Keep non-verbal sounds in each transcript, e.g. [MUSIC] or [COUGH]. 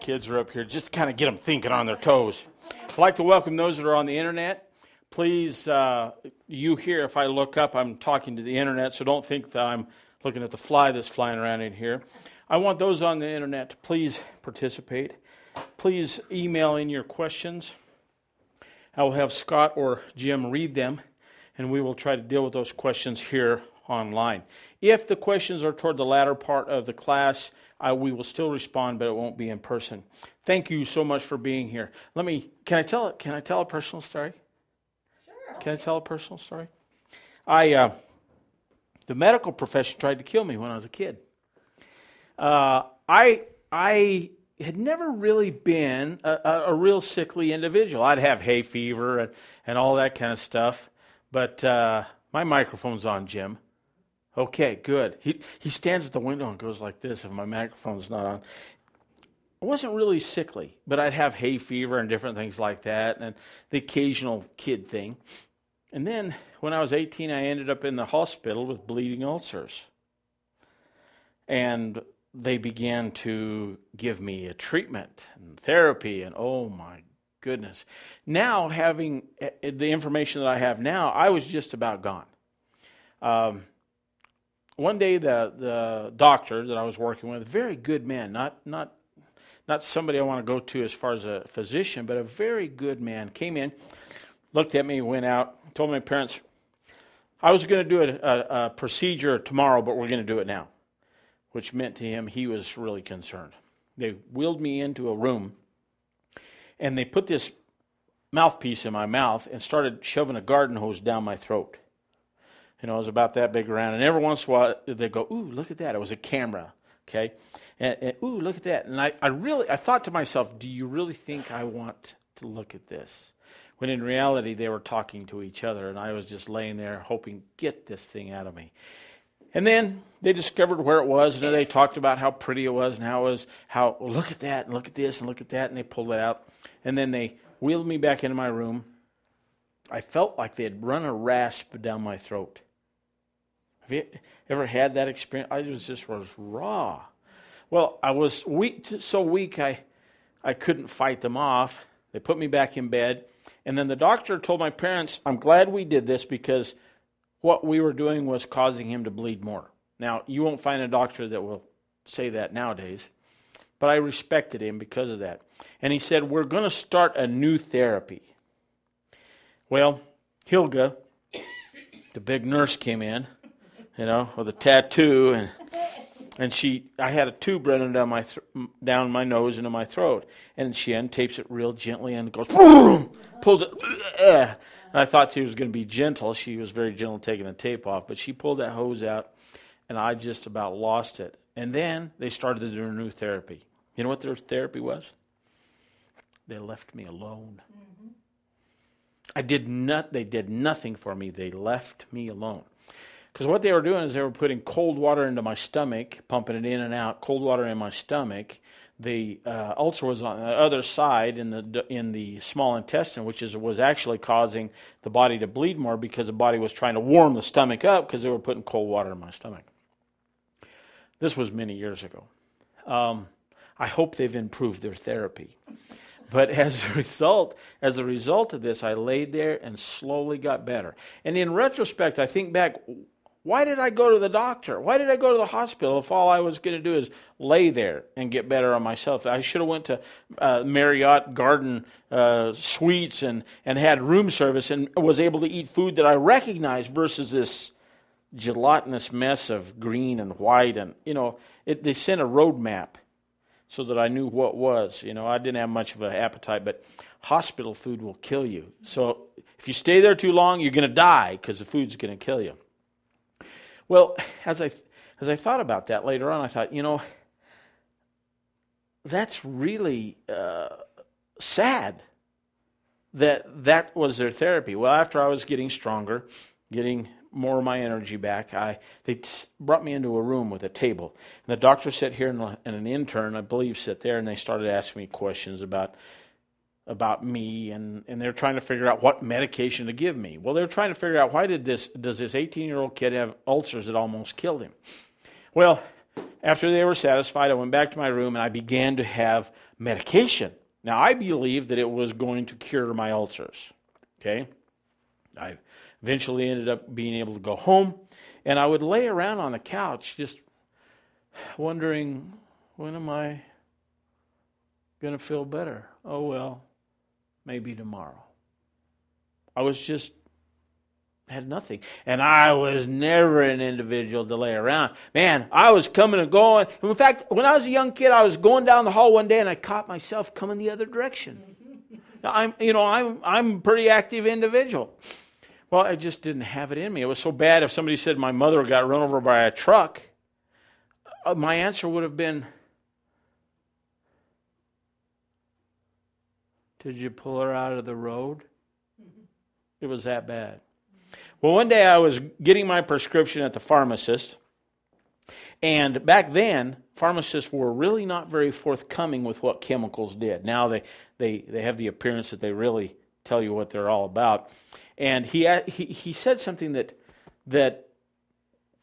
kids are up here just to kind of get them thinking on their toes. I'd like to welcome those that are on the internet. Please, uh, you here, if I look up, I'm talking to the internet, so don't think that I'm looking at the fly that's flying around in here. I want those on the internet to please participate. Please email in your questions. I will have Scott or Jim read them, and we will try to deal with those questions here online. If the questions are toward the latter part of the class, I, we will still respond, but it won't be in person. Thank you so much for being here. Let me. Can I tell? Can I tell a personal story? Sure. Can I tell a personal story? I, uh, the medical profession tried to kill me when I was a kid. Uh, I, I had never really been a, a, a, real sickly individual. I'd have hay fever and, and all that kind of stuff. But uh, my microphone's on, Jim. Okay, good. He, he stands at the window and goes like this if my microphone's not on. I wasn't really sickly, but I'd have hay fever and different things like that, and the occasional kid thing. And then when I was 18, I ended up in the hospital with bleeding ulcers. And they began to give me a treatment and therapy, and oh my goodness. Now, having eh, the information that I have now, I was just about gone. Um, one day, the, the doctor that I was working with, very good man, not, not, not somebody I want to go to as far as a physician, but a very good man, came in, looked at me, went out, told my parents I was going to do a, a, a procedure tomorrow, but we're going to do it now, which meant to him he was really concerned. They wheeled me into a room and they put this mouthpiece in my mouth and started shoving a garden hose down my throat. You know, it was about that big around. And every once in a while, they go, Ooh, look at that. It was a camera. Okay. And, and, Ooh, look at that. And I, I really, I thought to myself, Do you really think I want to look at this? when in reality they were talking to each other, and I was just laying there hoping, get this thing out of me. And then they discovered where it was, and they talked about how pretty it was, and how it was, how, well, look at that, and look at this, and look at that, and they pulled it out. And then they wheeled me back into my room. I felt like they had run a rasp down my throat. Have you ever had that experience? I was just was raw. Well, I was weak, so weak I, I couldn't fight them off. They put me back in bed. And then the doctor told my parents, I'm glad we did this because what we were doing was causing him to bleed more. Now, you won't find a doctor that will say that nowadays, but I respected him because of that. And he said, We're going to start a new therapy. Well, Hilga, the big nurse, came in, you know, with a tattoo and and she I had a tube running down my th- down my nose into my throat, and she untapes it real gently and goes boom, pulls it. And I thought she was going to be gentle. She was very gentle taking the tape off, but she pulled that hose out, and I just about lost it. And then they started their new therapy. You know what their therapy was? They left me alone. Mm-hmm. I did not. They did nothing for me. They left me alone. Because what they were doing is they were putting cold water into my stomach, pumping it in and out, cold water in my stomach. The uh, ulcer was on the other side in the in the small intestine, which is was actually causing the body to bleed more because the body was trying to warm the stomach up because they were putting cold water in my stomach. This was many years ago. Um, I hope they've improved their therapy. But as a result, as a result of this, I laid there and slowly got better. And in retrospect, I think back, why did I go to the doctor? Why did I go to the hospital if all I was going to do is lay there and get better on myself? I should have went to uh, Marriott Garden uh, Suites and, and had room service and was able to eat food that I recognized versus this gelatinous mess of green and white. And, you know, it, they sent a road map so that I knew what was. You know, I didn't have much of an appetite, but hospital food will kill you. So if you stay there too long, you're going to die because the food's going to kill you. Well, as I as I thought about that later on, I thought, you know, that's really uh, sad that that was their therapy. Well, after I was getting stronger, getting more of my energy back, I they t- brought me into a room with a table, and the doctor sat here and, and an intern, I believe, sat there, and they started asking me questions about about me and, and they're trying to figure out what medication to give me. Well, they're trying to figure out why did this does this 18 year old kid have ulcers that almost killed him? Well, after they were satisfied, I went back to my room and I began to have medication. Now, I believed that it was going to cure my ulcers. Okay? I eventually ended up being able to go home, and I would lay around on the couch just wondering, when am I going to feel better? Oh, well, maybe tomorrow. I was just had nothing. And I was never an individual to lay around. Man, I was coming and going. In fact, when I was a young kid, I was going down the hall one day and I caught myself coming the other direction. [LAUGHS] Now, I'm, you know, I'm, I'm a pretty active individual. Well, I just didn't have it in me. It was so bad if somebody said my mother got run over by a truck, uh, my answer would have been, Did you pull her out of the road? Mm-hmm. It was that bad. Well, one day I was getting my prescription at the pharmacist, and back then, pharmacists were really not very forthcoming with what chemicals did. Now they, they, they have the appearance that they really tell you what they're all about. And he, he, he said something that, that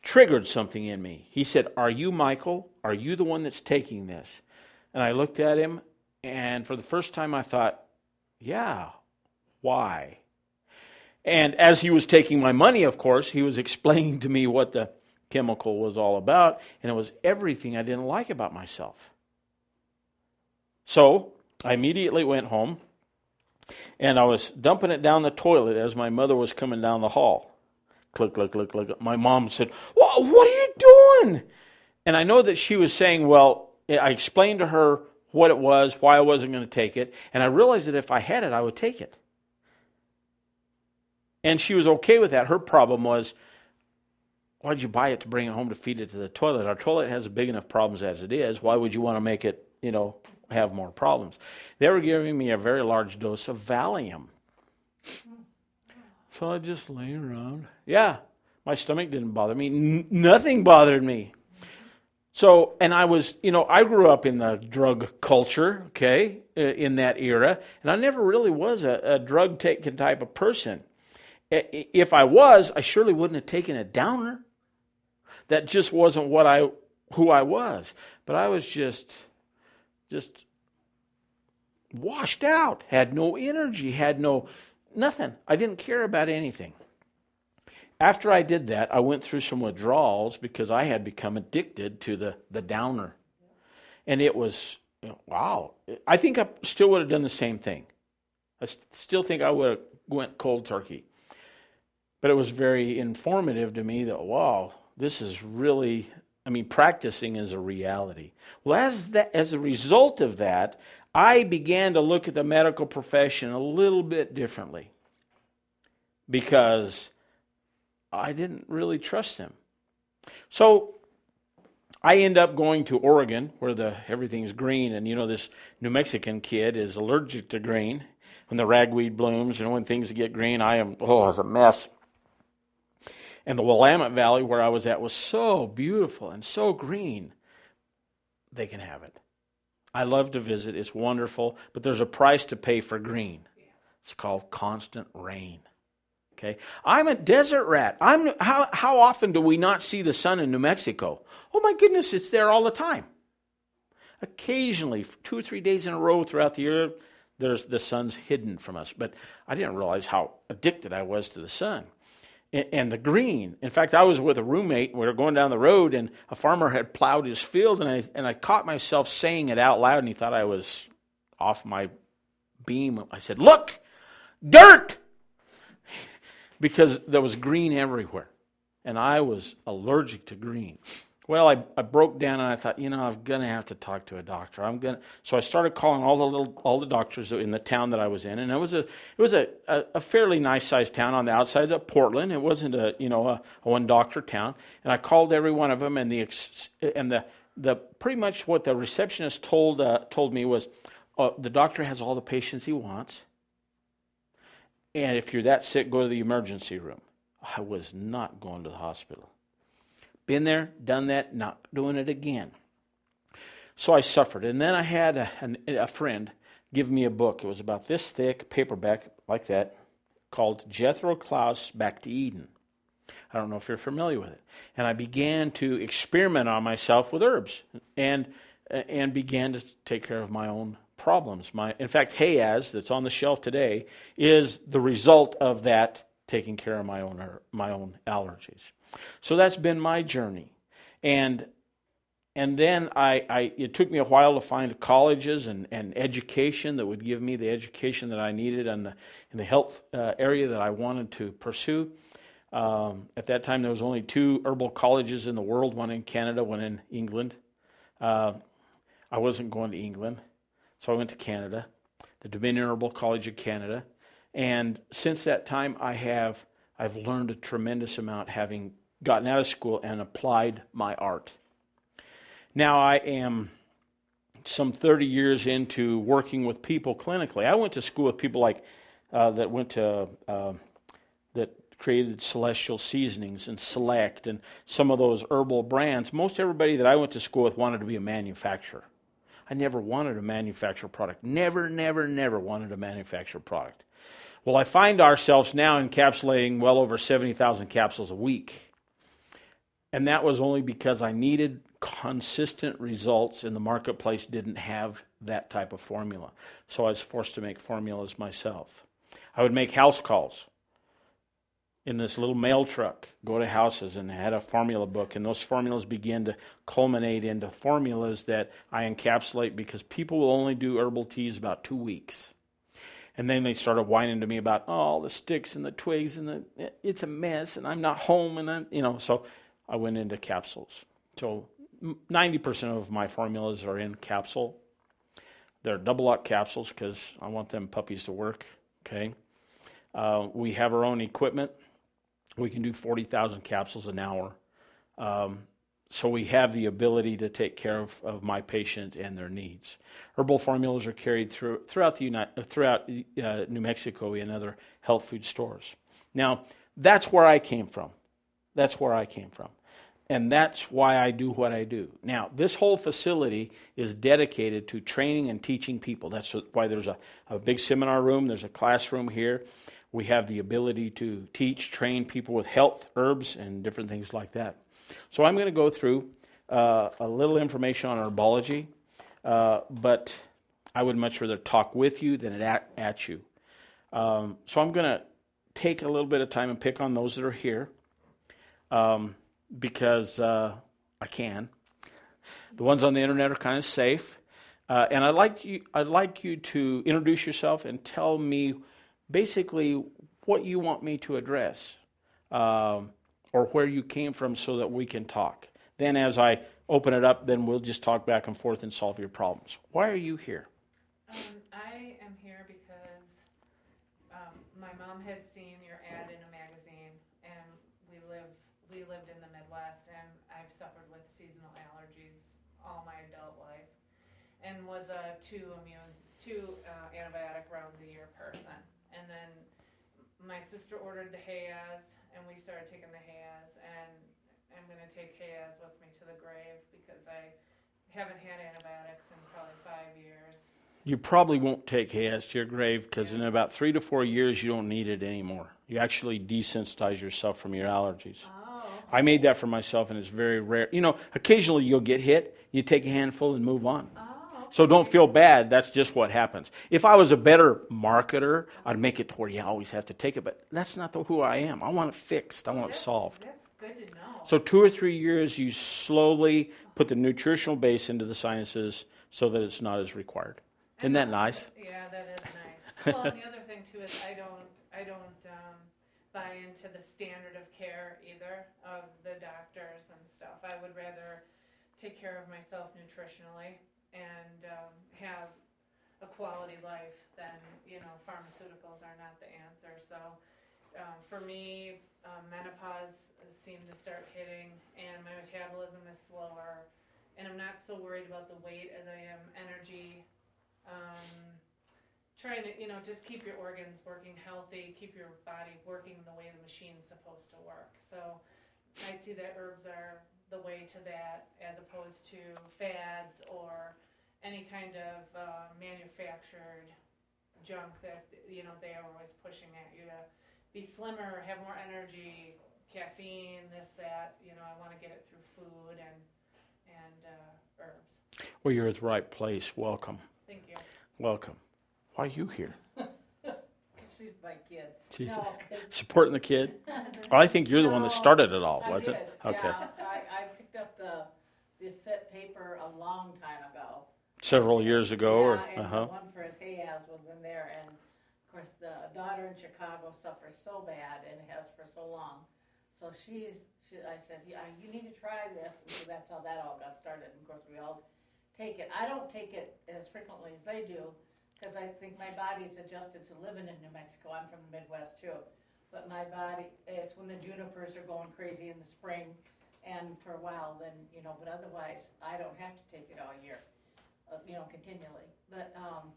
triggered something in me. He said, Are you Michael? Are you the one that's taking this? And I looked at him, and for the first time I thought, Yeah, why? And as he was taking my money, of course, he was [LAUGHS] explaining to me what the chemical was all about, and it was everything I didn't like about myself. So I immediately went home, and I was dumping it down the toilet as my mother was coming down the hall. Click, click, click, click. My mom said, What are you doing? And I know that she was saying, Well, I explained to her what it was, why I wasn't going to take it, and I realized that if I had it, I would take it. And she was okay with that. Her problem was, why'd you buy it to bring it home to feed it to the toilet? Our toilet has big enough problems as it is. Why would you want to make it, you know, have more problems? They were giving me a very large dose of Valium. So I just lay around. Yeah, my stomach didn't bother me. N- nothing bothered me. So, and I was, you know, I grew up in the drug culture, okay, uh, in that era, and I never really was a, a drug taking type of person. If I was, I surely wouldn't have taken a downer. That just wasn't what I who I was. But I was just just washed out, had no energy, had no nothing. I didn't care about anything. After I did that, I went through some withdrawals because I had become addicted to the, the downer. And it was, wow. I think I still would have done the same thing. I still think I would have went cold turkey. But it was very informative to me that, wow, this is really, I mean, practicing is a reality. Well, as, that, as a result of that, I began to look at the medical profession a little bit differently because I didn't really trust them. So I end up going to Oregon where the everything's green, and you know this New Mexican kid is allergic to green. When the ragweed blooms and when things get green, I am oh, it's a mess. And the Willamette Valley, where I was at, was so beautiful and so green. They can have it. I love to visit. It's wonderful, but there's a price to pay for green. It's called constant rain. Okay, I'm a desert rat. I'm how how often do we not see the sun in New Mexico? Oh my goodness, it's there all the time. Occasionally, two or three days in a row throughout the year, there's the sun's hidden from us. But I didn't realize how addicted I was to the sun and the green. In fact, I was with a roommate. And we were going down the road, and a farmer had plowed his field, and I and I caught myself saying it out loud, and he thought I was off my beam. I said, "Look, dirt," because there was green everywhere, and I was allergic to green. Well, I, I broke down and I thought, you know, I'm gonna have to talk to a doctor. I'm gonna. So I started calling all the little all the doctors in the town that I was in, and it was a it was a, a, a fairly nice sized town on the outside of Portland. It wasn't a you know a, a one doctor town, and I called every one of them, and the and the the pretty much what the receptionist told uh, told me was, uh, the doctor has all the patients he wants, and if you're that sick, go to the emergency room. I was not going to the hospital. Been there, done that, not doing it again. So I suffered. And then I had a, a friend give me a book. It was about this thick, paperback, like that, called Jethro Kloss Back to Eden. I don't know if you're familiar with it. And I began to experiment on myself with herbs and uh, and began to take care of my own problems. My in fact, Hayaz that's on the shelf today is the result of that taking care of my own my own allergies. So that's been my journey. And and then I, I, it took me a while to find colleges and, and education that would give me the education that I needed in the, in the health uh, area that I wanted to pursue. Um, at that time, there was only two herbal colleges in the world, one in Canada, one in England. Uh, I wasn't going to England, so I went to Canada, the Dominion Herbal College of Canada. And since that time, I have I've learned a tremendous amount having gotten out of school and applied my art. Now I am some 30 years into working with people clinically. I went to school with people like uh, that went to uh, that created Celestial Seasonings and Select and some of those herbal brands. Most everybody that I went to school with wanted to be a manufacturer. I never wanted a manufactured product. Never, never, never wanted a manufactured product. Well, I find ourselves now encapsulating well over 70,000 capsules a week. And that was only because I needed consistent results and the marketplace didn't have that type of formula. So I was forced to make formulas myself. I would make house calls in this little mail truck, go to houses and had a formula book, and those formulas begin to culminate into formulas that I encapsulate because people will only do herbal teas about two weeks. And then they started whining to me about oh, all the sticks and the twigs and the it's a mess and I'm not home and I'm, you know so I went into capsules. So 90% of my formulas are in capsule. They're double lock capsules because I want them puppies to work. Okay. Uh, we have our own equipment. We can do 40,000 capsules an hour. Um, so we have the ability to take care of, of my patient and their needs. Herbal formulas are carried through, throughout, the United, uh, throughout uh, New Mexico and other health food stores. Now, that's where I came from. That's where I came from. And that's why I do what I do. Now, this whole facility is dedicated to training and teaching people. That's why there's a, a big seminar room, there's a classroom here. We have the ability to teach, train people with health, herbs, and different things like that. So I'm going to go through uh, a little information on herbology, uh, but I would much rather talk with you than at, at you. Um, so I'm going to take a little bit of time and pick on those that are here. Um, because uh, I can. The ones on the internet are kind of safe. Uh, and I'd like, you, I'd like you to introduce yourself and tell me basically what you want me to address um, or where you came from so that we can talk. Then, as I open it up, then we'll just talk back and forth and solve your problems. Why are you here? Um, I am here because um, my mom had seen your ad in a magazine, and we live we lived in the Midwest, and I've suffered with seasonal allergies all my adult life, and was a two immune, two uh, antibiotic rounds a year person. And then my sister ordered the hayas, and we started taking the hayas, and I'm going to take hayas with me to the grave because I haven't had antibiotics in probably five years. You probably won't take hayas to your grave because yeah. in about three to four years you don't need it anymore. You actually desensitize yourself from your allergies. Oh. I made that for myself, and it's very rare. You know, occasionally you'll get hit, you take a handful and move on. Oh, so don't feel bad. That's just what happens. If I was a better marketer, I'd make it to where you always have to take it. But that's not the, who I am. I want it fixed. I want that's, it solved. That's good to know. So two or three years, you slowly put the nutritional base into the sciences so that it's not as required. Isn't that nice? Yeah, that is nice. [LAUGHS] well, and the other thing too is I don't, I don't um, buy into the standard of care either of the doctors and stuff. I would rather take care of myself nutritionally and um, have a quality life then, you know pharmaceuticals are not the answer. So um, for me, um, menopause seemed to start hitting, and my metabolism is slower, and I'm not so worried about the weight as I am energy. Um, trying to, you know, just keep your organs working healthy, keep your body working the way the machine's supposed to work. So I see that herbs are the way to that as opposed to fads or any kind of uh, manufactured junk that, you know, they are always pushing at you to be slimmer, have more energy, caffeine, this, that. You know, I want to get it through food and and uh, herbs. Well, you're at the right place. Welcome. Thank you. Welcome. Why are you here? [LAUGHS] She's my kid. She's No, [LAUGHS] 'cause- supporting the kid. Oh, [LAUGHS] I think you're the one that started it all, I was it? Okay. Yeah, I, I picked up the, the fit paper a long time ago. Several years ago, or Yeah, and uh huh. the one for Hayes was in there, and of course, the daughter in Chicago suffers so bad and has for so long. So she's, she, I said, yeah, you need to try this, and so that's how that all got started, and of course, we all take it. I don't take it as frequently as they do, because I think my body's adjusted to living in New Mexico, I'm from the Midwest too. But my body, it's when the junipers are going crazy in the spring, and for a while, then, you know, but otherwise, I don't have to take it all year uh, you know, continually. But um,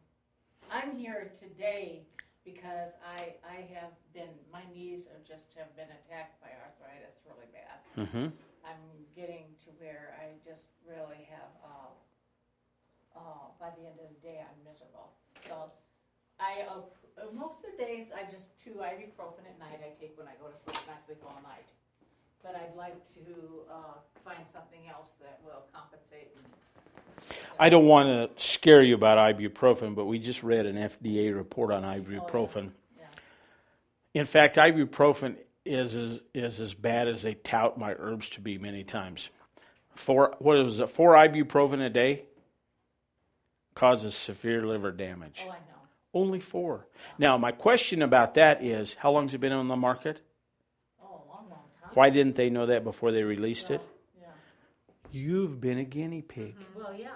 I'm here today because I, I have been, my knees are just have been attacked by arthritis really bad. Mm-hmm. I'm getting to where I just really have, uh, uh, by the end of the day, I'm miserable. So I, uh, most of the days, I just, two ibuprofen at night I take when I go to sleep, and I sleep all night. But I'd like to uh, find something else that will compensate I don't want to scare you about ibuprofen, but we just read an FDA report on ibuprofen. yeah. In fact, ibuprofen is as, is as bad as they tout my herbs to be many times. Four, what is it, four ibuprofen a day causes severe liver damage. Oh, I know. Only four. Now, my question about that is how long has it been on the market? Oh, a long, long time. Why didn't they know that before they released it? Yeah. You've been a guinea pig. Well, yeah.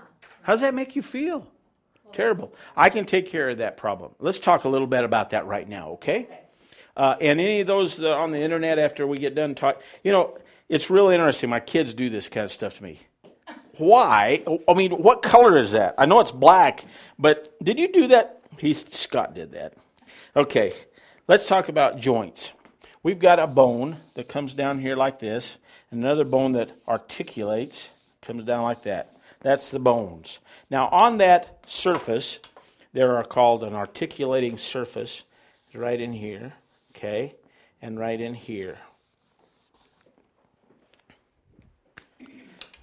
How does that make you feel? Terrible. I can take care of that problem. Let's talk a little bit about that right now, okay? Okay. Uh, and any of those that are on the internet after we get done talking, you know, it's really interesting. My kids do this kind of stuff to me. Why? I mean, what color is that? I know it's black, but did you do that? He Scott did that. Okay, let's talk about joints. We've got a bone that comes down here like this, and another bone that articulates comes down like that. That's the bones. Now, on that surface, there are called an articulating surface, right in here, okay, and right in here.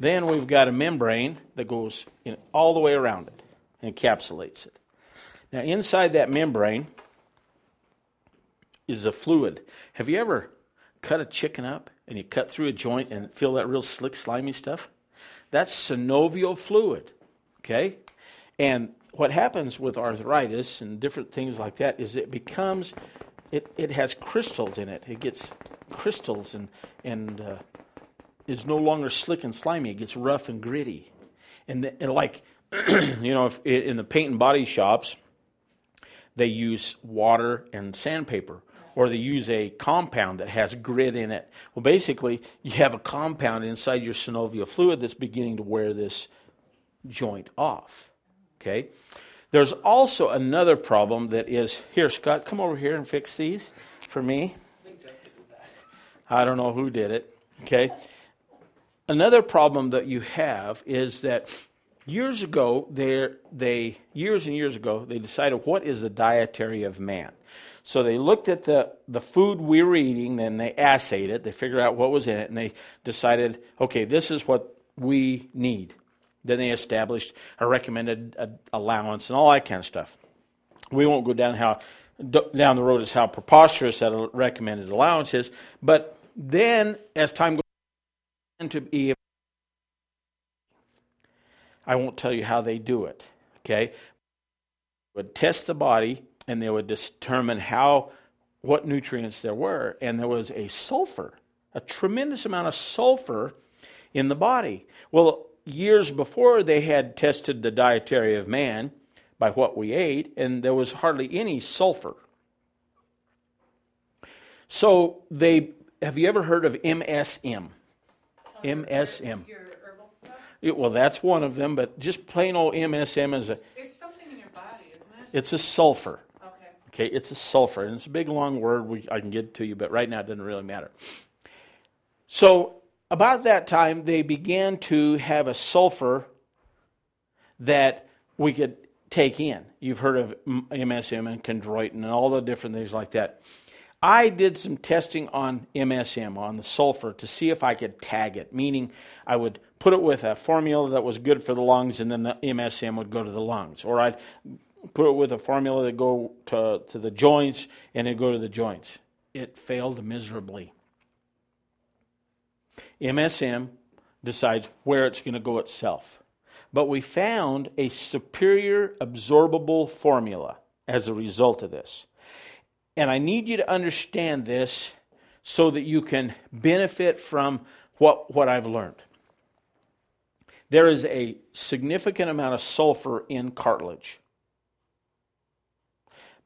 Then we've got a membrane that goes in all the way around it and encapsulates it. Now, inside that membrane is a fluid. Have you ever cut a chicken up and you cut through a joint and feel that real slick, slimy stuff? That's synovial fluid, okay? And what happens with arthritis and different things like that is it becomes, it, it has crystals in it. It gets crystals and, and uh, is no longer slick and slimy. It gets rough and gritty. And, the, and like, [CLEARS THROAT] you know, if, in the paint and body shops, they use water and sandpaper, or they use a compound that has grit in it. Well, basically, you have a compound inside your synovial fluid that's beginning to wear this joint off. Okay? There's also another problem that is here, Scott, come over here and fix these for me. I don't know who did it. Okay? Another problem that you have is that years ago, they, they years and years ago, they decided what is the dietary of man. So they looked at the, the food we were eating, then they assayed it, they figured out what was in it, and they decided, okay, this is what we need. Then they established a recommended allowance and all that kind of stuff. We won't go down how down the road as how preposterous that recommended allowance is, but then as time goes to be I won't tell you how they do it. Okay? Would test the body and they would determine how what nutrients there were. And there was a sulfur, a tremendous amount of sulfur in the body. Well, years before they had tested the dietary of man by what we ate, and there was hardly any sulfur. So they have you ever heard of MSM? MSM. Your herbal stuff? It- well, that's one of them, but just plain old MSM is a It's something in your body, isn't it? it's a sulfur. Okay. It's a sulfur, and it's a big long word. We, I can get to you, but right now it doesn't really matter. So about that time, they began to have a sulfur that we could take in. You've heard of MSM and chondroitin and all the different things like that. I did some testing on MSM, on the sulfur, to see if I could tag it, meaning I would put it with a formula that was good for the lungs, and then the MSM would go to the lungs. Or I'd put it with a formula that go to, to the joints, and it'd go to the joints. It failed miserably. MSM decides where it's going to go itself. But we found a superior absorbable formula as a result of this. And I need you to understand this so that you can benefit from what, what I've learned. There is a significant amount of sulfur in cartilage.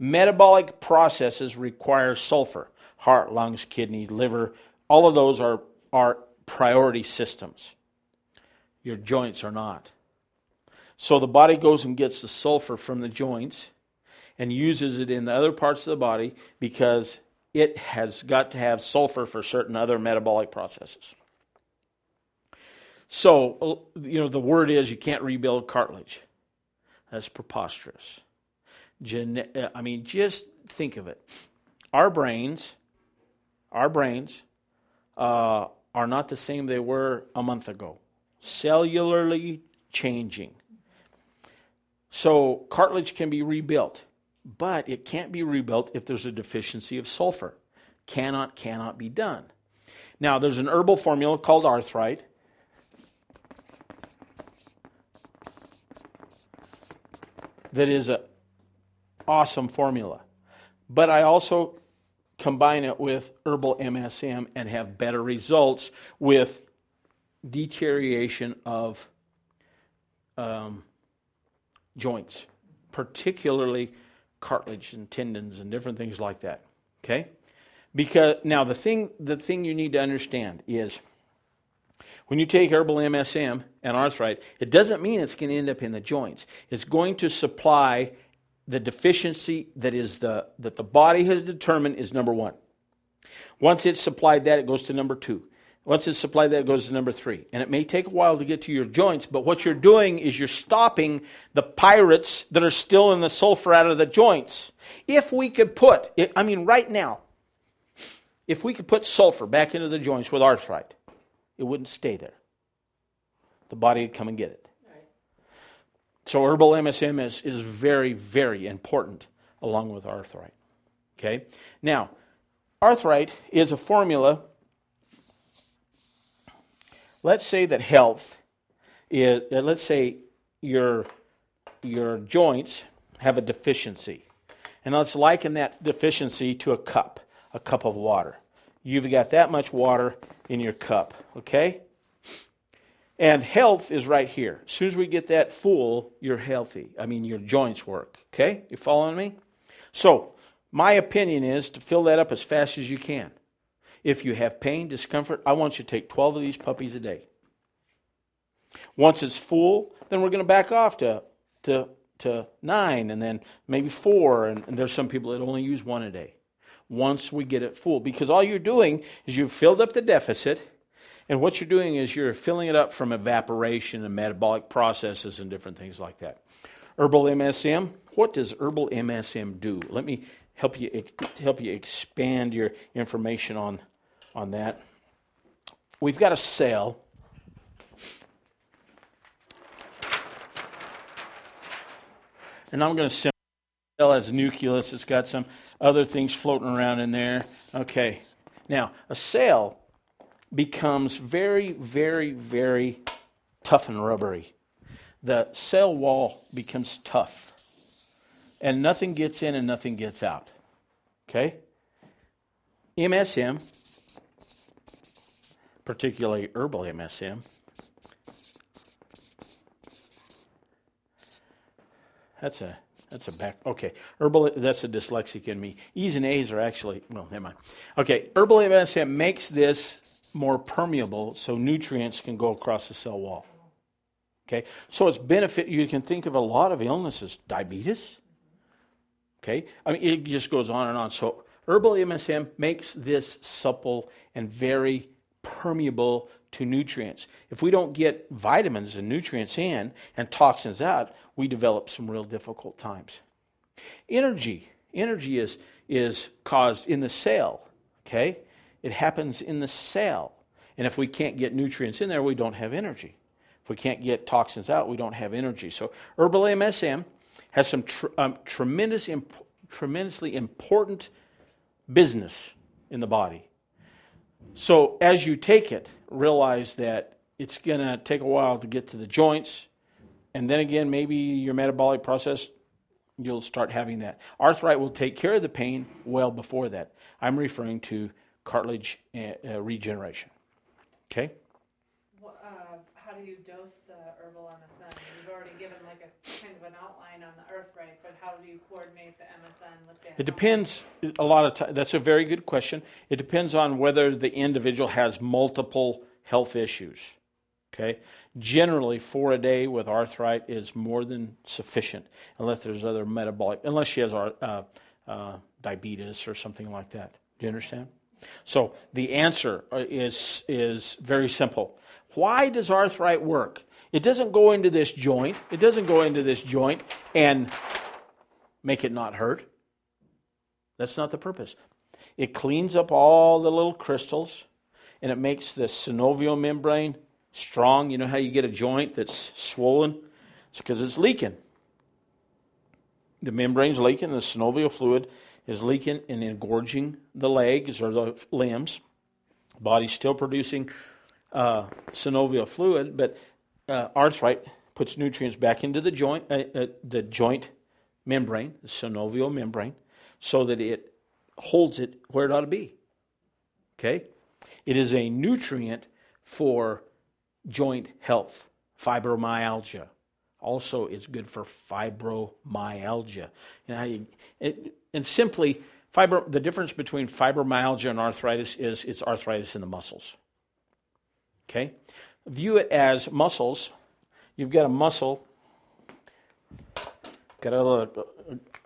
Metabolic processes require sulfur. Heart, lungs, kidney, liver, all of those are, are priority systems. Your joints are not. So the body goes and gets the sulfur from the joints and uses it in the other parts of the body because it has got to have sulfur for certain other metabolic processes. So, uh, you know, the word is you can't rebuild cartilage. That's preposterous. Gene- I mean, just think of it. Our brains, our brains, uh, are not the same they were a month ago. Cellularly changing. So, cartilage can be rebuilt but it can't be rebuilt if there's a deficiency of sulfur. Cannot, cannot be done. Now, there's an herbal formula called arthrite. That is an awesome formula. But I also combine it with herbal MSM and have better results with deterioration of um, joints, particularly cartilage and tendons and different things like that. Okay? Because now the thing the thing you need to understand is when you take herbal MSM and arthrite, it doesn't mean it's going to end up in the joints. It's going to supply the deficiency that is the that the body has determined is number 1. Once it's supplied that, it goes to number 2. Once it's supplied, that it goes to number three. And it may take a while to get to your joints, but what you're doing is you're stopping the pyrites that are still in the sulfur out of the joints. If we could put, it, I mean, right now, if we could put sulfur back into the joints with arthrite, it wouldn't stay there. The body would come and get it. So herbal MSM is, is very, very important along with arthrite. Okay? Now, arthrite is a formula let's say that health is, uh, let's say your, your joints have a deficiency. And let's liken that deficiency to a cup, a cup of water. You've got that much water in your cup, okay? And health is right here. As soon as we get that full, you're healthy. I mean, your joints work, okay? You following me? So, my opinion is to fill that up as fast as you can. If you have pain, discomfort, I want you to take 12 of these puppies a day. Once it's full, then we're going to back off to, to, to nine and then maybe four. And, and there's some people that only use one a day once we get it full. Because all you're doing is you've filled up the deficit, and what you're doing is you're filling it up from evaporation and metabolic processes and different things like that. Herbal MSM, what does herbal MSM do? Let me help you help you expand your information on on that. We've got a cell. And I'm going to cell as nucleus. It's got some other things floating around in there. Okay. Now, a cell becomes very, very, very tough and rubbery. The cell wall becomes tough. And nothing gets in and nothing gets out. Okay? MSM particularly herbal MSM. That's a that's a back. Okay, herbal. That's a dyslexic in me. E's and A's are actually well. Never mind. Okay, herbal MSM makes this more permeable, so nutrients can go across the cell wall. Okay, so it's benefit. You can think of a lot of illnesses, diabetes. Okay, I mean it just goes on and on. So herbal MSM makes this supple and very permeable to nutrients. If we don't get vitamins and nutrients in and toxins out, we develop some real difficult times. Energy Energy is, is caused in the cell, okay? It happens in the cell. And if we can't get nutrients in there, we don't have energy. If we can't get toxins out, we don't have energy. So herbal MSM has some tr- um, tremendous, imp- tremendously important business in the body. So as you take it, realize that it's going to take a while to get to the joints. And then again, maybe your metabolic process, you'll start having that. Arthright will take care of the pain well before that. I'm referring to cartilage uh, regeneration. Okay? Uh, how do you dose the herbal MSM? You've already given like a kind of an outline on the arthright, but how do you coordinate the MSM with that? It depends a lot of time. That's a very good question. It depends on whether the individual has multiple health issues. Okay? Generally, four a day with arthright is more than sufficient, unless there's other metabolic, unless she has uh, uh, diabetes or something like that. Do you understand? So the answer uh, is, is very simple. Why does arthright work? It doesn't go into this joint, it doesn't go into this joint and make it not hurt. That's not the purpose. It cleans up all the little crystals and it makes the synovial membrane strong. You know how you get a joint that's swollen? It's because it's leaking. The membrane's leaking, the synovial fluid is leaking and engorging the legs or the limbs. Body's still producing uh, synovial fluid, but uh, arthright puts nutrients back into the joint, uh, uh, the joint membrane, the synovial membrane, so that it holds it where it ought to be. Okay, it is a nutrient for joint health, fibromyalgia. Also, it's good for fibromyalgia. You know, it, and simply, fibro, the difference between fibromyalgia and arthritis is it's arthritis in the muscles. Okay? View it as muscles. You've got a muscle. Got a little,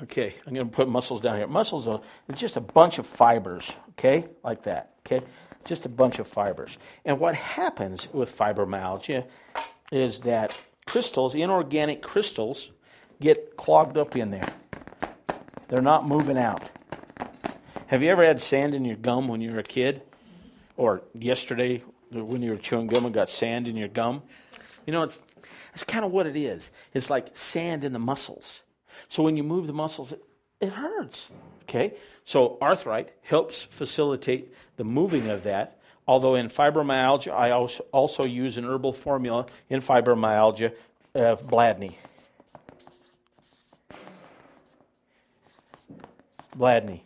okay, I'm going to put muscles down here. Muscles are just a bunch of fibers, okay, like that, okay? Just a bunch of fibers. And what happens with fibromyalgia is that crystals, inorganic crystals, get clogged up in there. They're not moving out. Have you ever had sand in your gum when you were a kid? Or yesterday when you were chewing gum and got sand in your gum? You know, it's, it's kind of what it is. It's like sand in the muscles. So when you move the muscles, it, it hurts. Okay? So arthright helps facilitate the moving of that. Although in fibromyalgia, I also, also use an herbal formula in fibromyalgia of Bladney. Bladney.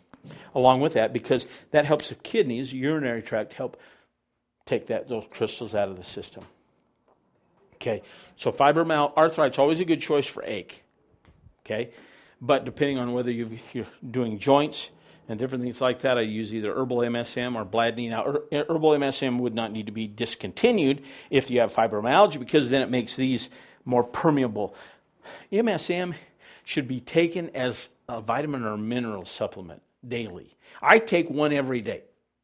Along with that, because that helps the kidneys, urinary tract, help take that those crystals out of the system. Okay, so fibromyalgia, is always a good choice for ache. Okay, but depending on whether you are doing joints and different things like that, I use either herbal MSM or Bladney. Now, eh, herbal MSM would not need to be discontinued if you have fibromyalgia because then it makes these more permeable. MSM should be taken as a vitamin or mineral supplement daily. I take one every day.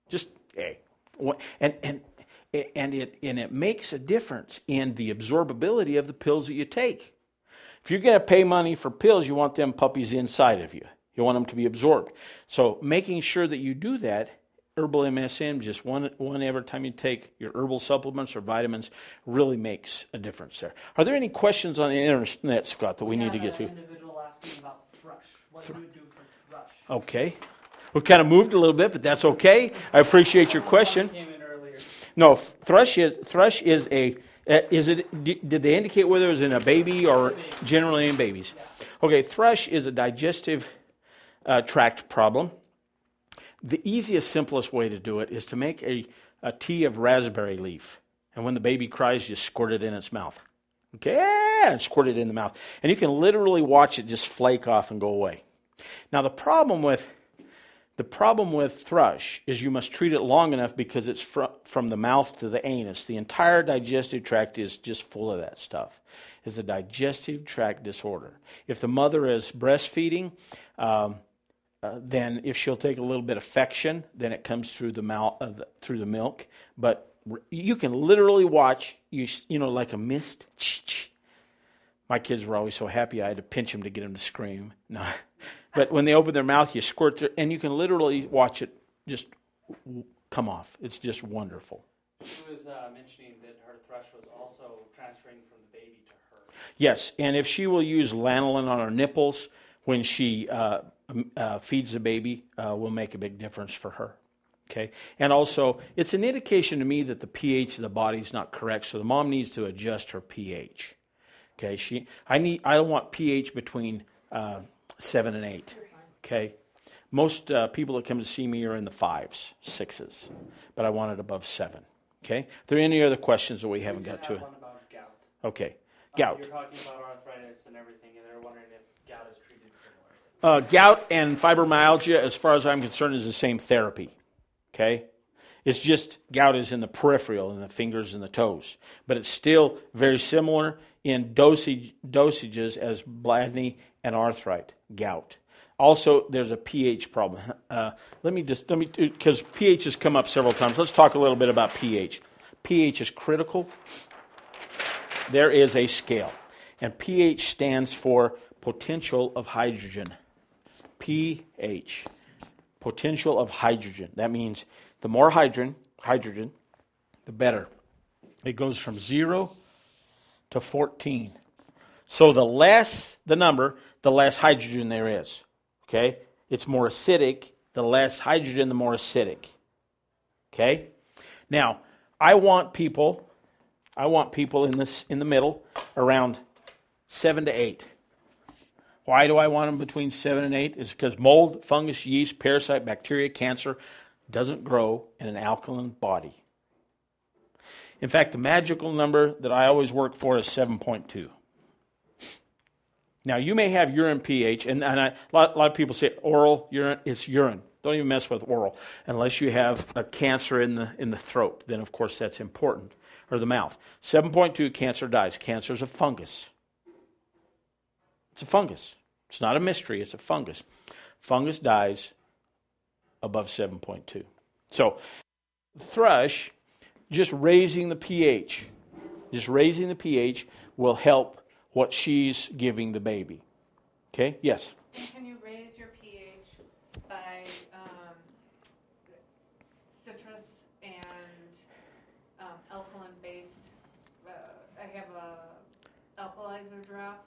Just hey, and and and it and it makes a difference in the absorbability of the pills that you take. If you're going to pay money for pills, you want them puppies inside of you. You want them to be absorbed. So making sure that you do that, herbal MSM, just one one every time you take your herbal supplements or vitamins, really makes a difference there. Are there any questions on the internet, Scott, that we, we need to get to? Individual asking about thrush. What do you do for thrush? Okay. We kind of moved a little bit, but that's okay. I appreciate your question. No, thrush is thrush is a uh, is it did they indicate whether it was in a baby or generally in babies? Okay, thrush is a digestive uh, tract problem. The easiest, simplest way to do it is to make a, a tea of raspberry leaf, and when the baby cries, just squirt it in its mouth. Okay, and squirt it in the mouth, and you can literally watch it just flake off and go away. Now the problem with the problem with thrush is you must treat it long enough because it's fr- from the mouth to the anus. The entire digestive tract is just full of that stuff. It's a digestive tract disorder. If the mother is breastfeeding, um, uh, then if she'll take a little bit of fection, then it comes through the mouth uh, through the milk. But you can literally watch you you know like a mist My kids were always so happy I had to pinch them to get them to scream. [LAUGHS] No. But when they open their mouth, you squirt their, and you can literally watch it just come off. It's just wonderful. She was uh, mentioning that her thrush was also transferring from the baby to her. Yes, and if she will use lanolin on her nipples when she uh, uh, feeds the baby, uh, will make a big difference for her. Okay, and also it's an indication to me that the pH of the body is not correct, so the mom needs to adjust her pH. Okay, she I need I don't want pH between uh, seven and eight. Okay, most uh, people that come to see me are in the fives, sixes, but I want it above seven. Okay, are there any other questions that we haven't We got to? have about gout. Okay, Uh, gout. You're talking about arthritis and everything, and they're wondering if gout is treated similarly. Uh, gout and fibromyalgia, as far as I'm concerned, is the same therapy. Okay? It's just gout is in the peripheral, in the fingers and the toes. But it's still very similar in dosage, dosages as bladney and Arth Rite, gout. Also, there's a pH problem. [LAUGHS] Uh, let me just, let me, because pH has come up several times. Let's talk a little bit about pH. pH is critical. There is a scale, and pH stands for potential of hydrogen. pH, potential of hydrogen. That means the more hydrogen, hydrogen, the better. It goes from 0 to 14. So the less the number, the less hydrogen there is. Okay? It's more acidic. The less hydrogen, the more acidic. Okay? Now, I want people I want people in this in the middle around 7 to 8. Why do I want them between 7 and 8? Is because mold, fungus, yeast, parasite, bacteria, cancer doesn't grow in an alkaline body. In fact, the magical number that I always work for is 7.2. Now, you may have urine pH, and, and I, a, lot, a lot of people say oral urine, it's urine. Don't even mess with oral unless you have a cancer in the, in the throat. Then, of course, that's important, or the mouth. 7.2, cancer dies. Cancer is a fungus. It's a fungus. It's not a mystery, it's a fungus. Fungus dies above 7.2. So, thrush, just raising the pH, just raising the pH will help what she's giving the baby. Okay? Yes? Can you raise your pH by um, citrus and um, alkaline based? Uh, I have a alkalizer drop,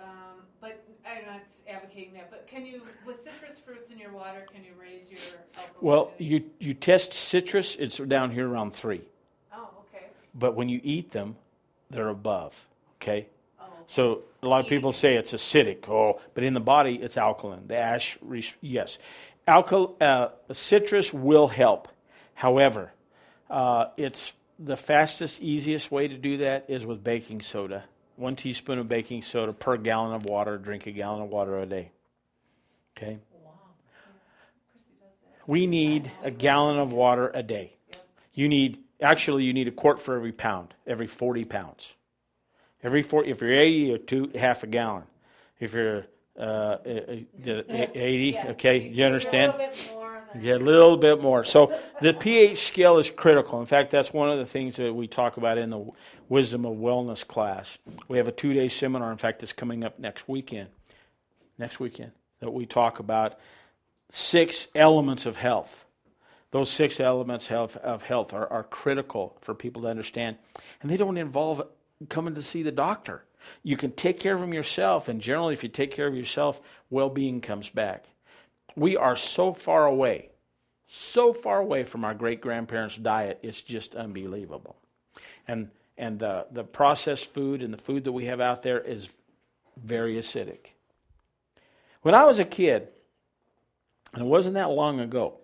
um, but I'm not advocating that. But can you, with citrus fruits in your water, can you raise your alkalinity? Well, you, you test citrus, it's down here around 3. Oh, okay. But when you eat them, they're above. Okay? Oh, okay. So a lot of people say it's acidic, oh, but in the body it's alkaline. The ash, yes, Alkal, uh, citrus will help. However, uh, it's the fastest, easiest way to do that is with baking soda. One teaspoon of baking soda per gallon of water. Drink a gallon of water a day. Okay. We need a gallon of water a day. You need actually you need a quart for every pound, every 40 pounds. Every four, if you're 80, you're two half a gallon. If you're uh, uh, uh, 80, Yeah. okay, do you understand? Yeah, a little bit more. So the pH scale is critical. In fact, that's one of the things that we talk about in the Wisdom of Wellness class. We have a two day seminar. In fact, it's coming up next weekend. Next weekend, that we talk about six elements of health. Those six elements of, of health are, are critical for people to understand. And they don't involve coming to see the doctor. You can take care of them yourself, and generally, if you take care of yourself, well being comes back. We are so far away, so far away from our great grandparents' diet, it's just unbelievable. And, and the, the processed food and the food that we have out there is very acidic. When I was a kid, and it wasn't that long ago,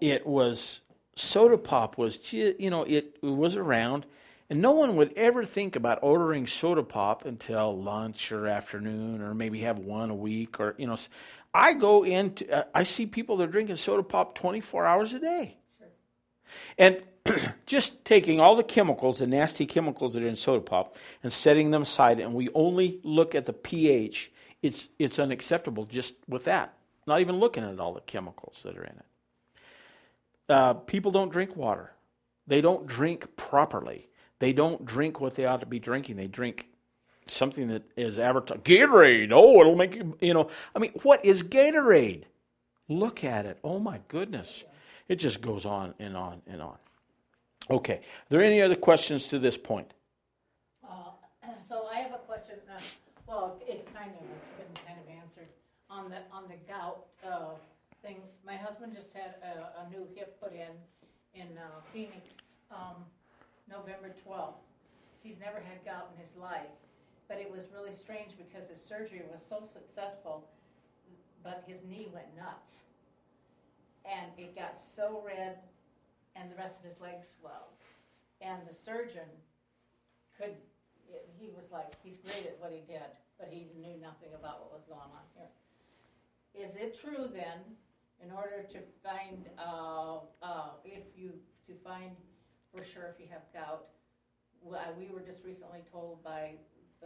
it was soda pop was you know it was around and no one would ever think about ordering soda pop until lunch or afternoon or maybe have one a week or you know i go into uh, i see people that are drinking soda pop 24 hours a day and [CLEARS THROAT] just taking all the chemicals the nasty chemicals that are in soda pop and setting them aside and we only look at the ph it's it's unacceptable just with that not even looking at all the chemicals that are in it uh, people don't drink water. They don't drink properly. They don't drink what they ought to be drinking. They drink something that is advertised. Gatorade. Oh, it'll make you. You know. I mean, what is Gatorade? Look at it. Oh my goodness. It just goes on and on and on. Okay. Are there any other questions to this point? Uh, [CLEARS THROAT] So I have a question, uh, well, it kind of has been kind of answered, on the, on the gout uh, thing. My husband just had a, a new hip put in, in uh, Phoenix, um, November 12th. He's never had gout in his life, but it was really strange because his surgery was so successful, but his knee went nuts. And it got so red, and the rest of his legs swelled. And the surgeon could he was like, he's great at what he did, but he knew nothing about what was going on here. Is it true then, in order to find, uh, uh, if you, to find for sure if you have gout, we were just recently told by,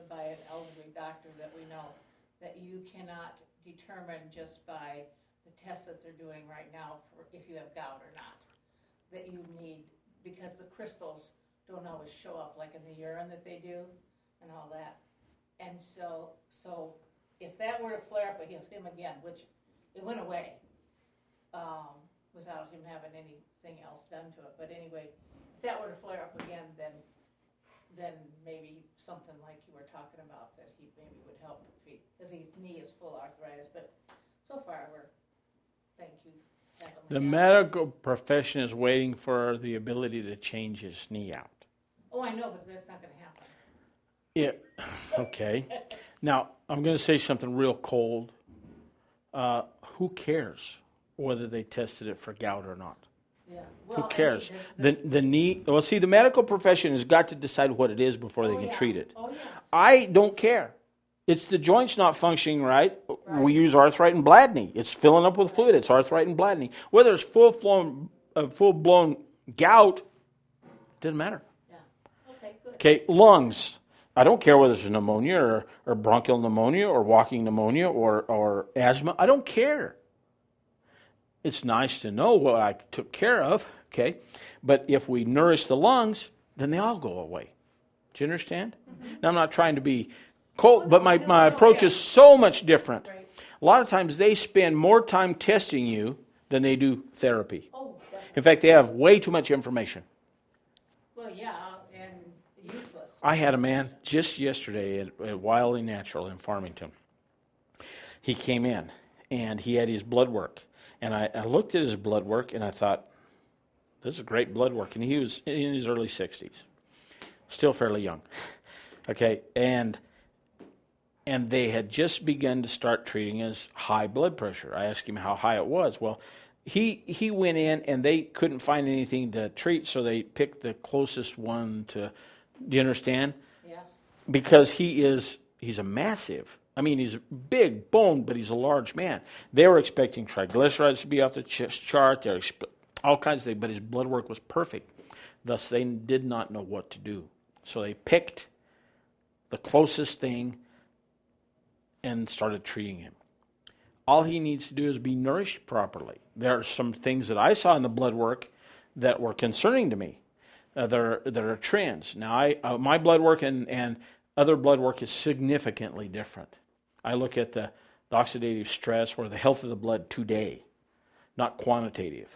by an elderly doctor that we know, that you cannot determine just by the tests that they're doing right now for if you have gout or not. That you need, because the crystals don't always show up like in the urine that they do and all that. And so, so if that were to flare up against him again, which it went away, um, without him having anything else done to it, but anyway, if that were to flare up again, then, then maybe something like you were talking about, that he maybe would help if he, cause his knee is full arthritis, but so far we're, thank you. Heavenly The God. medical profession is waiting for the ability to change his knee out. Oh, I know, but that's not gonna happen. Yeah. [LAUGHS] Okay. Now, I'm going to say something real cold. Uh, who cares whether they tested it for gout or not? Yeah. Who Well, I mean, cares? the- The, the knee, well, see, the medical profession has got to decide what it is before they Oh, can yeah. treat it. Oh, yes. I don't care. It's the joints not functioning right. Right. We use arthritis and bladney. It's filling up with fluid. It's arthritis and bladney. Whether it's full blown, uh, full blown gout, doesn't matter. Yeah. Okay, good. Okay, lungs. I don't care whether it's pneumonia or, or bronchial pneumonia or walking pneumonia or, or asthma. I don't care. It's nice to know what I took care of, okay? But if we nourish the lungs, then they all go away. Do you understand? Now, I'm not trying to be cold, but my, my approach is so much different. Right. A lot of times they spend more time testing you than they do therapy. Oh. In fact, they have way too much information. Well, yeah, and useless. I had a man just yesterday at, at Wildly Natural in Farmington. He came in and he had his blood work. And I, I looked at his blood work and I thought, this is great blood work. And he was in his early 60s, still fairly young. Okay, and and they had just begun to start treating his high blood pressure. I asked him how high it was. Well, he he went in and they couldn't find anything to treat, so they picked the closest one to. Do you understand? Yes. Because he is he's a massive. I mean, he's big bone, but he's a large man. They were expecting triglycerides to be off the ch- chart. They were expe- all kinds of things, but his blood work was perfect. Thus, they did not know what to do. So they picked the closest thing and started treating him. All he needs to do is be nourished properly. There are some things that I saw in the blood work that were concerning to me. Uh, there, are, there are trends. Now, I, uh, my blood work and, and other blood work is significantly different. I look at the, the oxidative stress or the health of the blood today, not quantitative,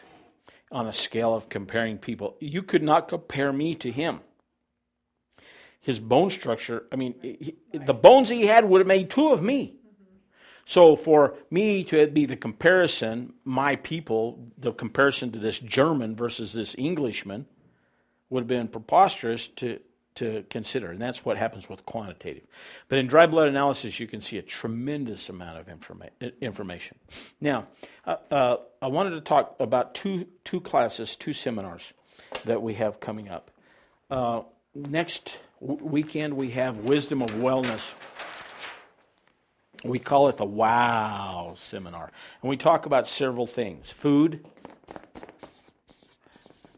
on a scale of comparing people. You could not compare me to him. His bone structure, I mean, he, the bones he had would have made two of me. Mm-hmm. So for me to be the comparison, my people, the comparison to this German versus this Englishman, would have been preposterous to, to consider. And that's what happens with quantitative. But in dry blood analysis, you can see a tremendous amount of informa- information. Now, uh, uh, I wanted to talk about two, two classes, two seminars that we have coming up. Uh, next w- weekend, we have Wisdom of Wellness. We call it the Wow Seminar. And we talk about several things food.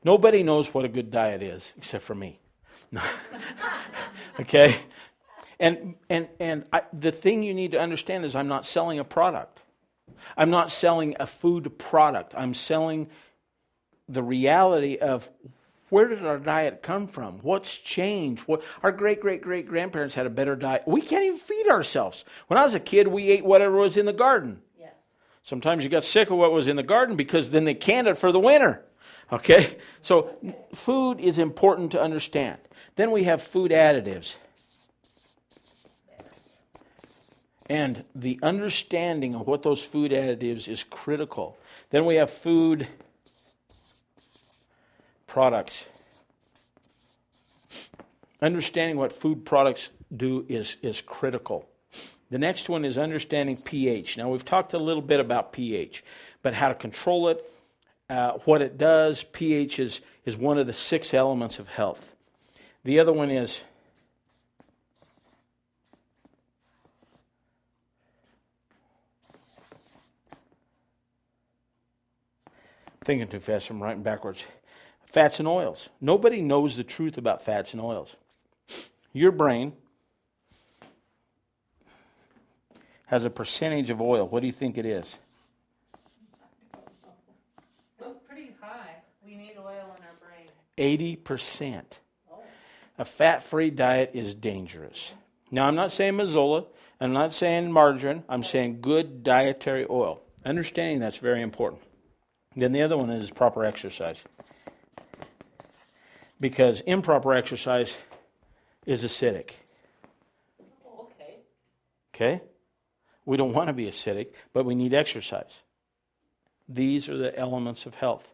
Nobody knows what a good diet is except for me. [LAUGHS] okay? And, and, and I, the thing you need to understand is I'm not selling a product. I'm not selling a food product. I'm selling the reality of Where did our diet come from? What's changed? What our great great great grandparents had a better diet. We can't even feed ourselves. When I was a kid, we ate whatever was in the garden. Yes. Sometimes you got sick of what was in the garden because then they canned it for the winter. Okay? So food is important to understand. Then we have food additives. And the understanding of what those food additives is critical. Then we have food products. Understanding what food products do is, is critical. The next one is understanding pH. Now, we've talked a little bit about pH, but how to control it, uh, what it does. pH is, is one of the six elements of health. The other one is thinking too fast, I'm writing backwards. Fats and oils. Nobody knows the truth about fats and oils. Your brain has a percentage of oil. What do you think it is? It's pretty high. We need oil in our brain. 80%. A fat free diet is dangerous. Now, I'm not saying Mazola, I'm not saying margarine, I'm saying good dietary oil. Understanding that's very important. Then the other one is proper exercise. Because improper exercise is acidic. Okay. Okay? We don't want to be acidic, but we need exercise. These are the elements of health.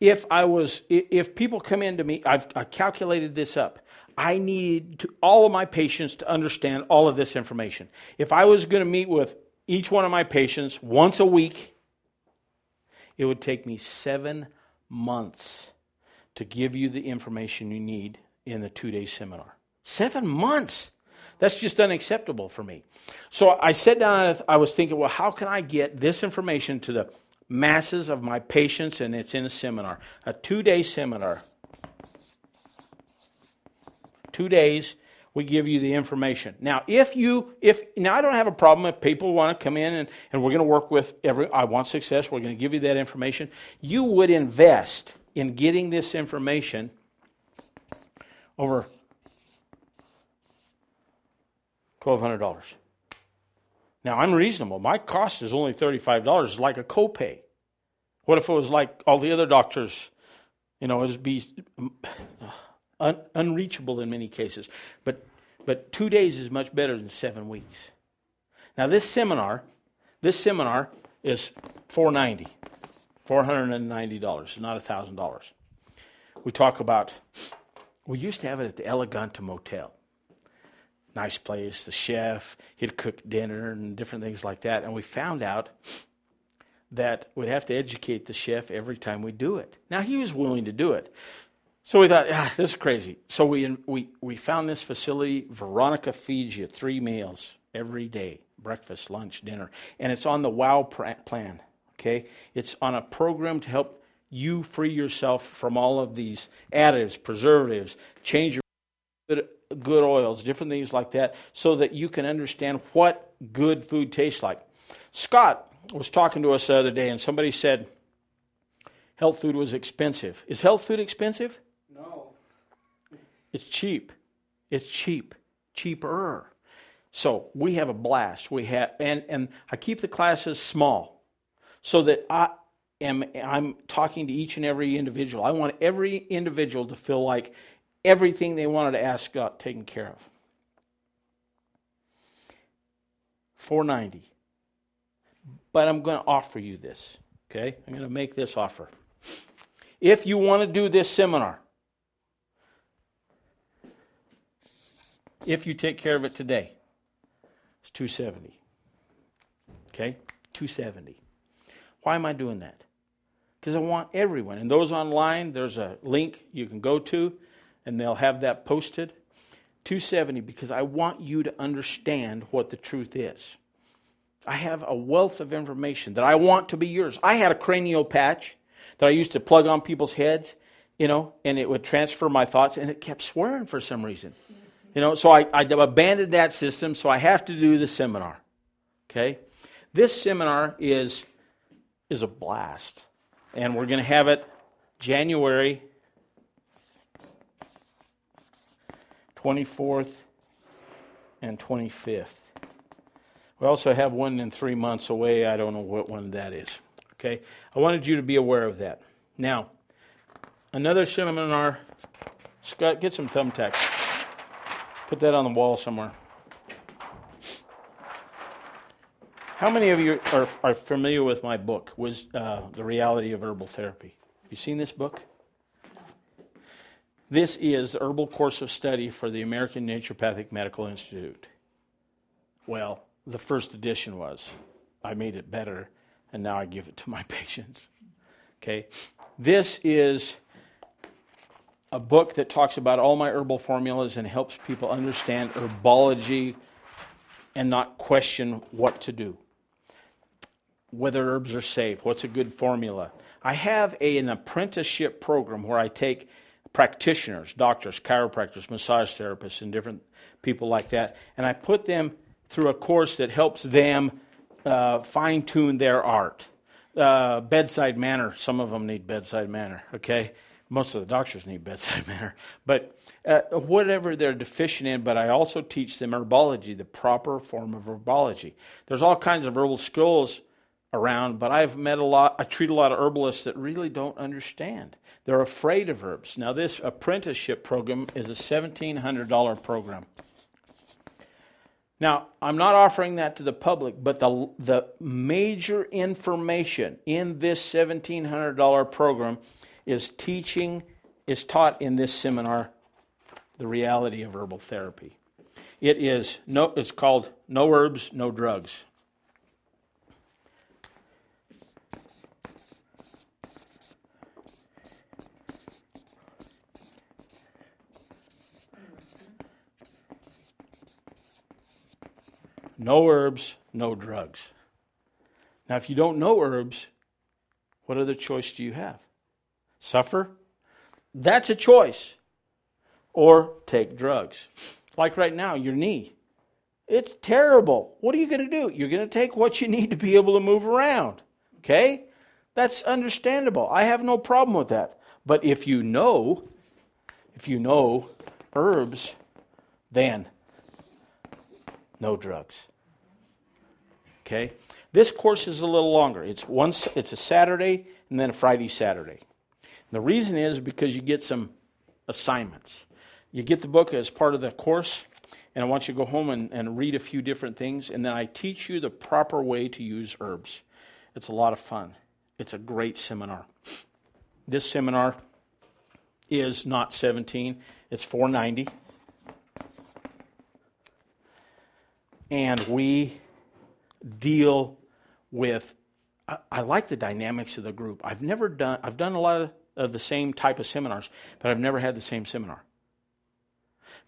If I was, if people come into me, I've I calculated this up. I need to, all of my patients to understand all of this information. If I was going to meet with each one of my patients once a week, it would take me seven months to give you the information you need in the two day seminar. Seven months! That's just unacceptable for me. So I sat down I was thinking, well, how can I get this information to the masses of my patients? And it's in a seminar, a two day seminar. Two days, we give you the information. Now, if you, if, now I don't have a problem if people want to come in and, and we're going to work with every, I want success, we're going to give you that information. You would invest in getting this information over $1,200. Now, I'm reasonable. My cost is only $35, like a copay. What if it was like all the other doctors? You know, it'd be [SIGHS] un- unreachable in many cases. But, but two days is much better than seven weeks. Now, this seminar, this seminar is 490 $490, not $1,000. We talk about, we used to have it at the Eleganta Motel nice place, the chef, he'd cook dinner and different things like that. And we found out that we'd have to educate the chef every time we do it. Now, he was willing to do it. So we thought, ah, this is crazy. So we, we, we found this facility. Veronica feeds you three meals every day breakfast, lunch, dinner. And it's on the WOW plan, okay? It's on a program to help you free yourself from all of these additives, preservatives, change your good oils, different things like that, so that you can understand what good food tastes like. Scott was talking to us the other day, and somebody said health food was expensive. Is health food expensive? No. It's cheap. It's cheap. Cheaper. So we have a blast. We have and, and I keep the classes small so that I am I'm talking to each and every individual. I want every individual to feel like everything they wanted to ask got taken care of. 490. But I'm going to offer you this. Okay? I'm going to make this offer. If you want to do this seminar, if you take care of it today, it's 270. Okay? 270. Why am I doing that? Because I want everyone. And those online, there's a link you can go to and they'll have that posted. 270 because I want you to understand what the truth is. I have a wealth of information that I want to be yours. I had a cranial patch that I used to plug on people's heads, you know, and it would transfer my thoughts, and it kept swearing for some reason. You know, so I, I abandoned that system, so I have to do the seminar. Okay? This seminar is, is a blast. And we're going to have it January 24th, and 25th. We also have one in three months away. I don't know what one that is. Okay? I wanted you to be aware of that. Now, another seminar. Scott, get some thumbtacks. Put that on the wall somewhere. How many of you are, are familiar with my book, was uh, The Reality of Herbal Therapy? Have you seen this book? This is the Herbal Course of Study for the American Naturopathic Medical Institute. Well, the first edition was. I made it better, and now I give it to my [LAUGHS] patients. Okay? This is a book that talks about all my herbal formulas and helps people understand herbology and not question what to do. Whether herbs are safe, what's a good formula. I have a, an apprenticeship program where I take practitioners, doctors, chiropractors, massage therapists, and different people like that, and I put them through a course that helps them uh, fine tune their art. Uh, bedside manner, some of them need bedside manner, okay? Most of the doctors need [LAUGHS] bedside manner. But uh, whatever they're deficient in, but I also teach them herbology, the proper form of herbology. There's all kinds of herbal skills around, but I've met a lot, I treat a lot of herbalists that really don't understand. They're afraid of herbs. Now, this apprenticeship program is a $1,700 program. Now, I'm not offering that to the public, but the, the major information in this $1,700 program is teaching, is taught in this seminar, the reality of herbal therapy. It is no, it's called No Herbs, No Drugs. No herbs, no drugs. Now, if you don't know herbs, what other choice do you have? Suffer? That's a choice. Or take drugs. Like right now, your knee. It's terrible. What are you going to do? You're going to take what you need to be able to move around. Okay? That's understandable. I have no problem with that. But if you know, if you know herbs, then no drugs. Okay? This course is a little longer. It's once it's a Saturday and then a Friday Saturday. And the reason is because you get some assignments. You get the book as part of the course, and I want you to go home and, and read a few different things, and then I teach you the proper way to use herbs. It's a lot of fun. It's a great seminar. This seminar is not 17, it's 490. And we deal with I, I, like the dynamics of the group. I've never done i've done a lot of, of the same type of seminars but i've never had the same seminar.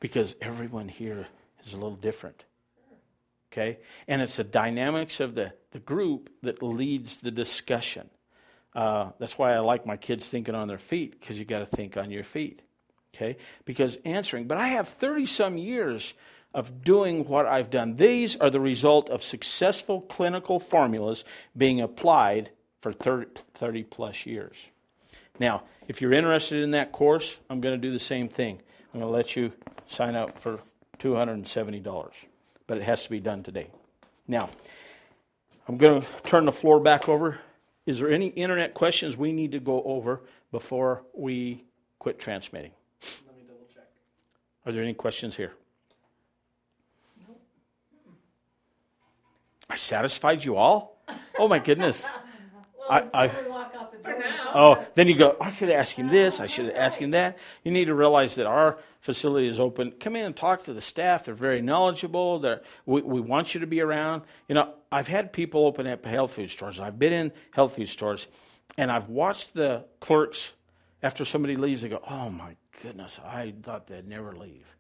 Because everyone here is a little different okay? And it's the dynamics of the, the group that leads the discussion. Uh, that's why i like my kids thinking on their feet because you got to think on your feet okay? Because answering but i have 30 some years of doing what I've done. These are the result of successful clinical formulas being applied for 30, 30 plus years. Now, if you're interested in that course, I'm going to do the same thing. I'm going to let you sign up for $270, but it has to be done today. Now, I'm going to turn the floor back over. Is there any internet questions we need to go over before we quit transmitting? Let me double check. Are there any questions here? I satisfied you all? Oh my goodness. [LAUGHS] Well, I- until we walk out the For door, now. Oh, then you go, I should ask him this, I should ask him that. You need to realize that our facility is open. Come in and talk to the staff. They're very knowledgeable. They're, we, we want you to be around. You know, I've had people open up health food stores. I've been in health food stores, and I've watched the clerks after somebody leaves, they go, Oh my goodness, I thought they'd never leave.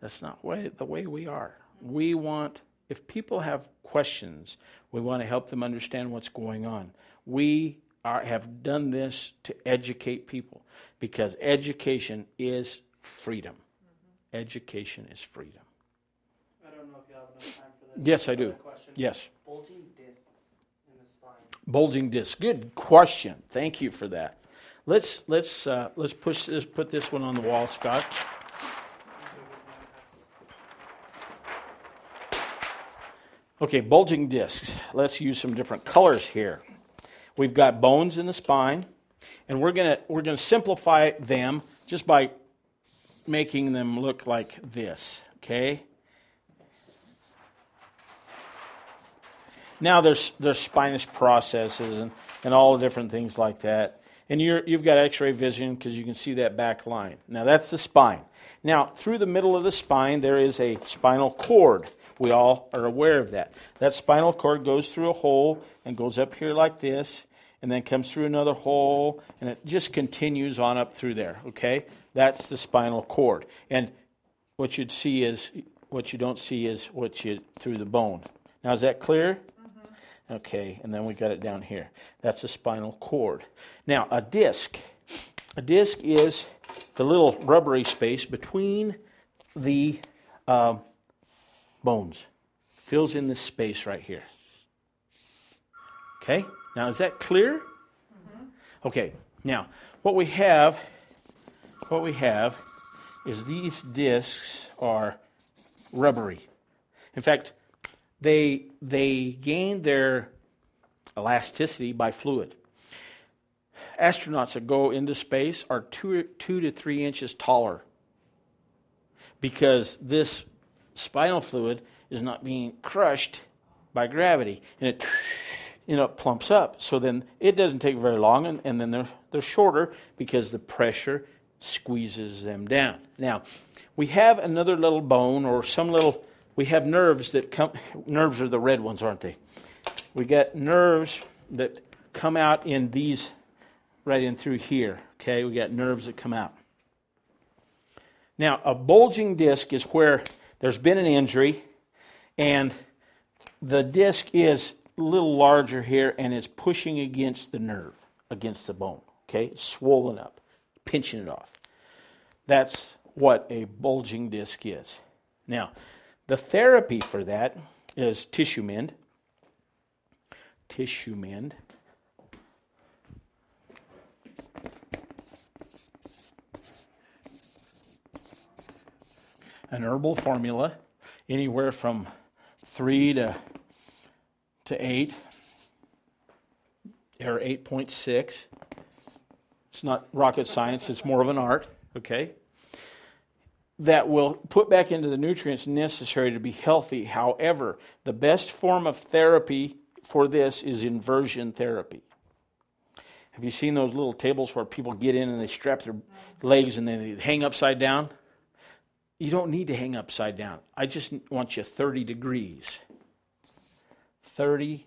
That's not way, the way we are. We want, if people have questions, we want to help them understand what's going on. We are, have done this to educate people because education is freedom. Education is freedom. I don't know if you have enough time for this. Yes, I do. Question. Yes. Bulging discs in the spine. Bulging disc. Good question. Thank you for that. Let's let's uh, let's push this put this one on the wall, Scott. Okay, bulging discs. Let's use some different colors here. We've got bones in the spine, and we're gonna we're gonna simplify them just by making them look like this. Okay. Now there's there's spinous processes and, and all the different things like that. And you're, you've got X-ray vision because you can see that back line. Now that's the spine. Now through the middle of the spine there is a spinal cord. We all are aware of that. That spinal cord goes through a hole and goes up here like this, and then comes through another hole, and it just continues on up through there. Okay, that's the spinal cord. And what you'd see is what you don't see is what you through the bone. Now is that clear? Okay, and then we got it down here. That's a spinal cord. Now, a disc. A disc is the little rubbery space between the um, bones. Fills in this space right here. Okay, now is that clear? Mm-hmm. Okay, now what we have, what we have is these discs are rubbery. In fact, they, they gain their elasticity by fluid. Astronauts that go into space are two, two to three inches taller because this spinal fluid is not being crushed by gravity and it you know plumps up so then it doesn't take very long and, and then they're, they're shorter because the pressure squeezes them down now we have another little bone or some little we have nerves that come, nerves are the red ones, aren't they? We got nerves that come out in these, right in through here. Okay, we got nerves that come out. Now, a bulging disc is where there's been an injury and the disc is a little larger here and it's pushing against the nerve, against the bone. Okay, it's swollen up, pinching it off. That's what a bulging disc is. Now, the therapy for that is tissue mend. Tissue mend. An herbal formula, anywhere from three to to eight or eight point six. It's not rocket science; it's more of an art. Okay that will put back into the nutrients necessary to be healthy. However, the best form of therapy for this is inversion therapy. Have you seen those little tables where people get in and they strap their legs and then they hang upside down? You don't need to hang upside down. I just want you 30 degrees. 30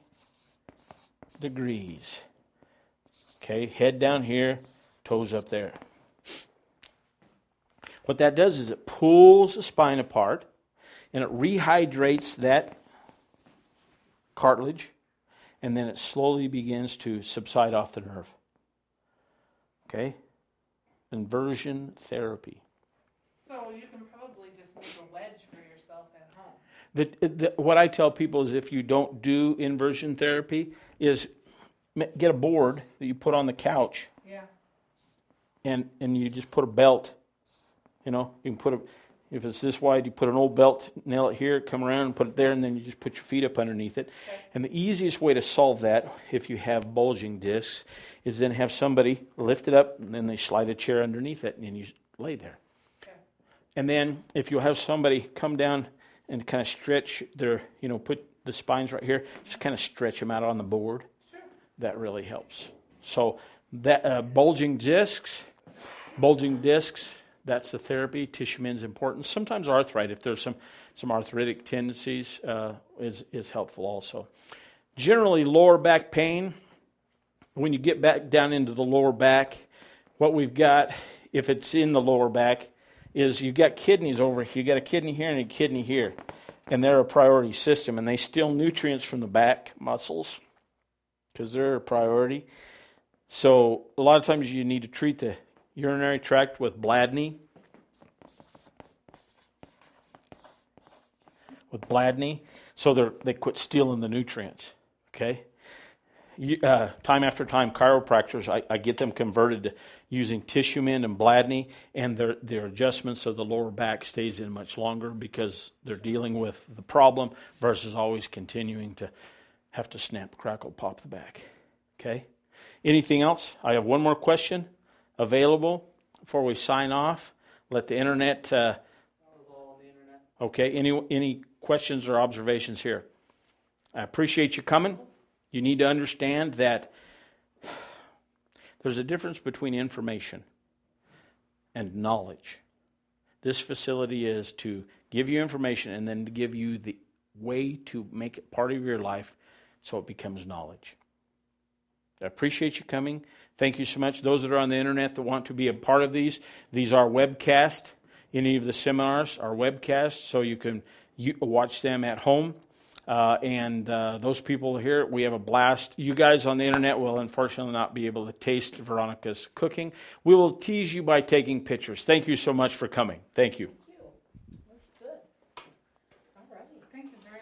degrees. Okay, head down here, toes up there. What that does is it pulls the spine apart and it rehydrates that cartilage and then it slowly begins to subside off the nerve. Okay? Inversion therapy. So you can probably just make a wedge for yourself at home. The, the, what I tell people is if you don't do inversion therapy, is get a board that you put on the couch. Yeah. And, and you just put a belt you know, you can put a, if it's this wide, you put an old belt, nail it here, come around and put it there, and then you just put your feet up underneath it. Okay. And the easiest way to solve that, if you have bulging discs, is then have somebody lift it up, and then they slide a chair underneath it, and you lay there. Okay. And then if you have somebody come down and kind of stretch their, you know, put the spines right here, just kind of stretch them out on the board. Sure. That really helps. So that uh, bulging discs, bulging discs that's the therapy. Tissue is important. Sometimes arthritis, if there's some, some arthritic tendencies, uh, is, is helpful also. Generally, lower back pain, when you get back down into the lower back, what we've got, if it's in the lower back, is you've got kidneys over here. You've got a kidney here and a kidney here. And they're a priority system, and they steal nutrients from the back muscles because they're a priority. So, a lot of times you need to treat the urinary tract with Bladney. With Bladney. So they they quit stealing the nutrients. Okay? Uh, time after time, chiropractors, I, I get them converted to using tissue mend and Bladney, and their, their adjustments of the lower back stays in much longer because they're dealing with the problem versus always continuing to have to snap, crackle, pop the back. Okay? Anything else? I have one more question available before we sign off. Let the internet. Uh, the internet. okay. Any any questions or observations here? I appreciate you coming. You need to understand that there's a difference between information and knowledge. This facility is to give you information and then to give you the way to make it part of your life so it becomes knowledge. I appreciate you coming. Thank you so much. Those that are on the internet that want to be a part of these, these are webcast. Any of the seminars are webcast, so you can watch them at home. Uh, and uh, those people here, we have a blast. You guys on the internet will unfortunately not be able to taste Veronica's cooking. We will tease you by taking pictures. Thank you so much for coming. Thank you.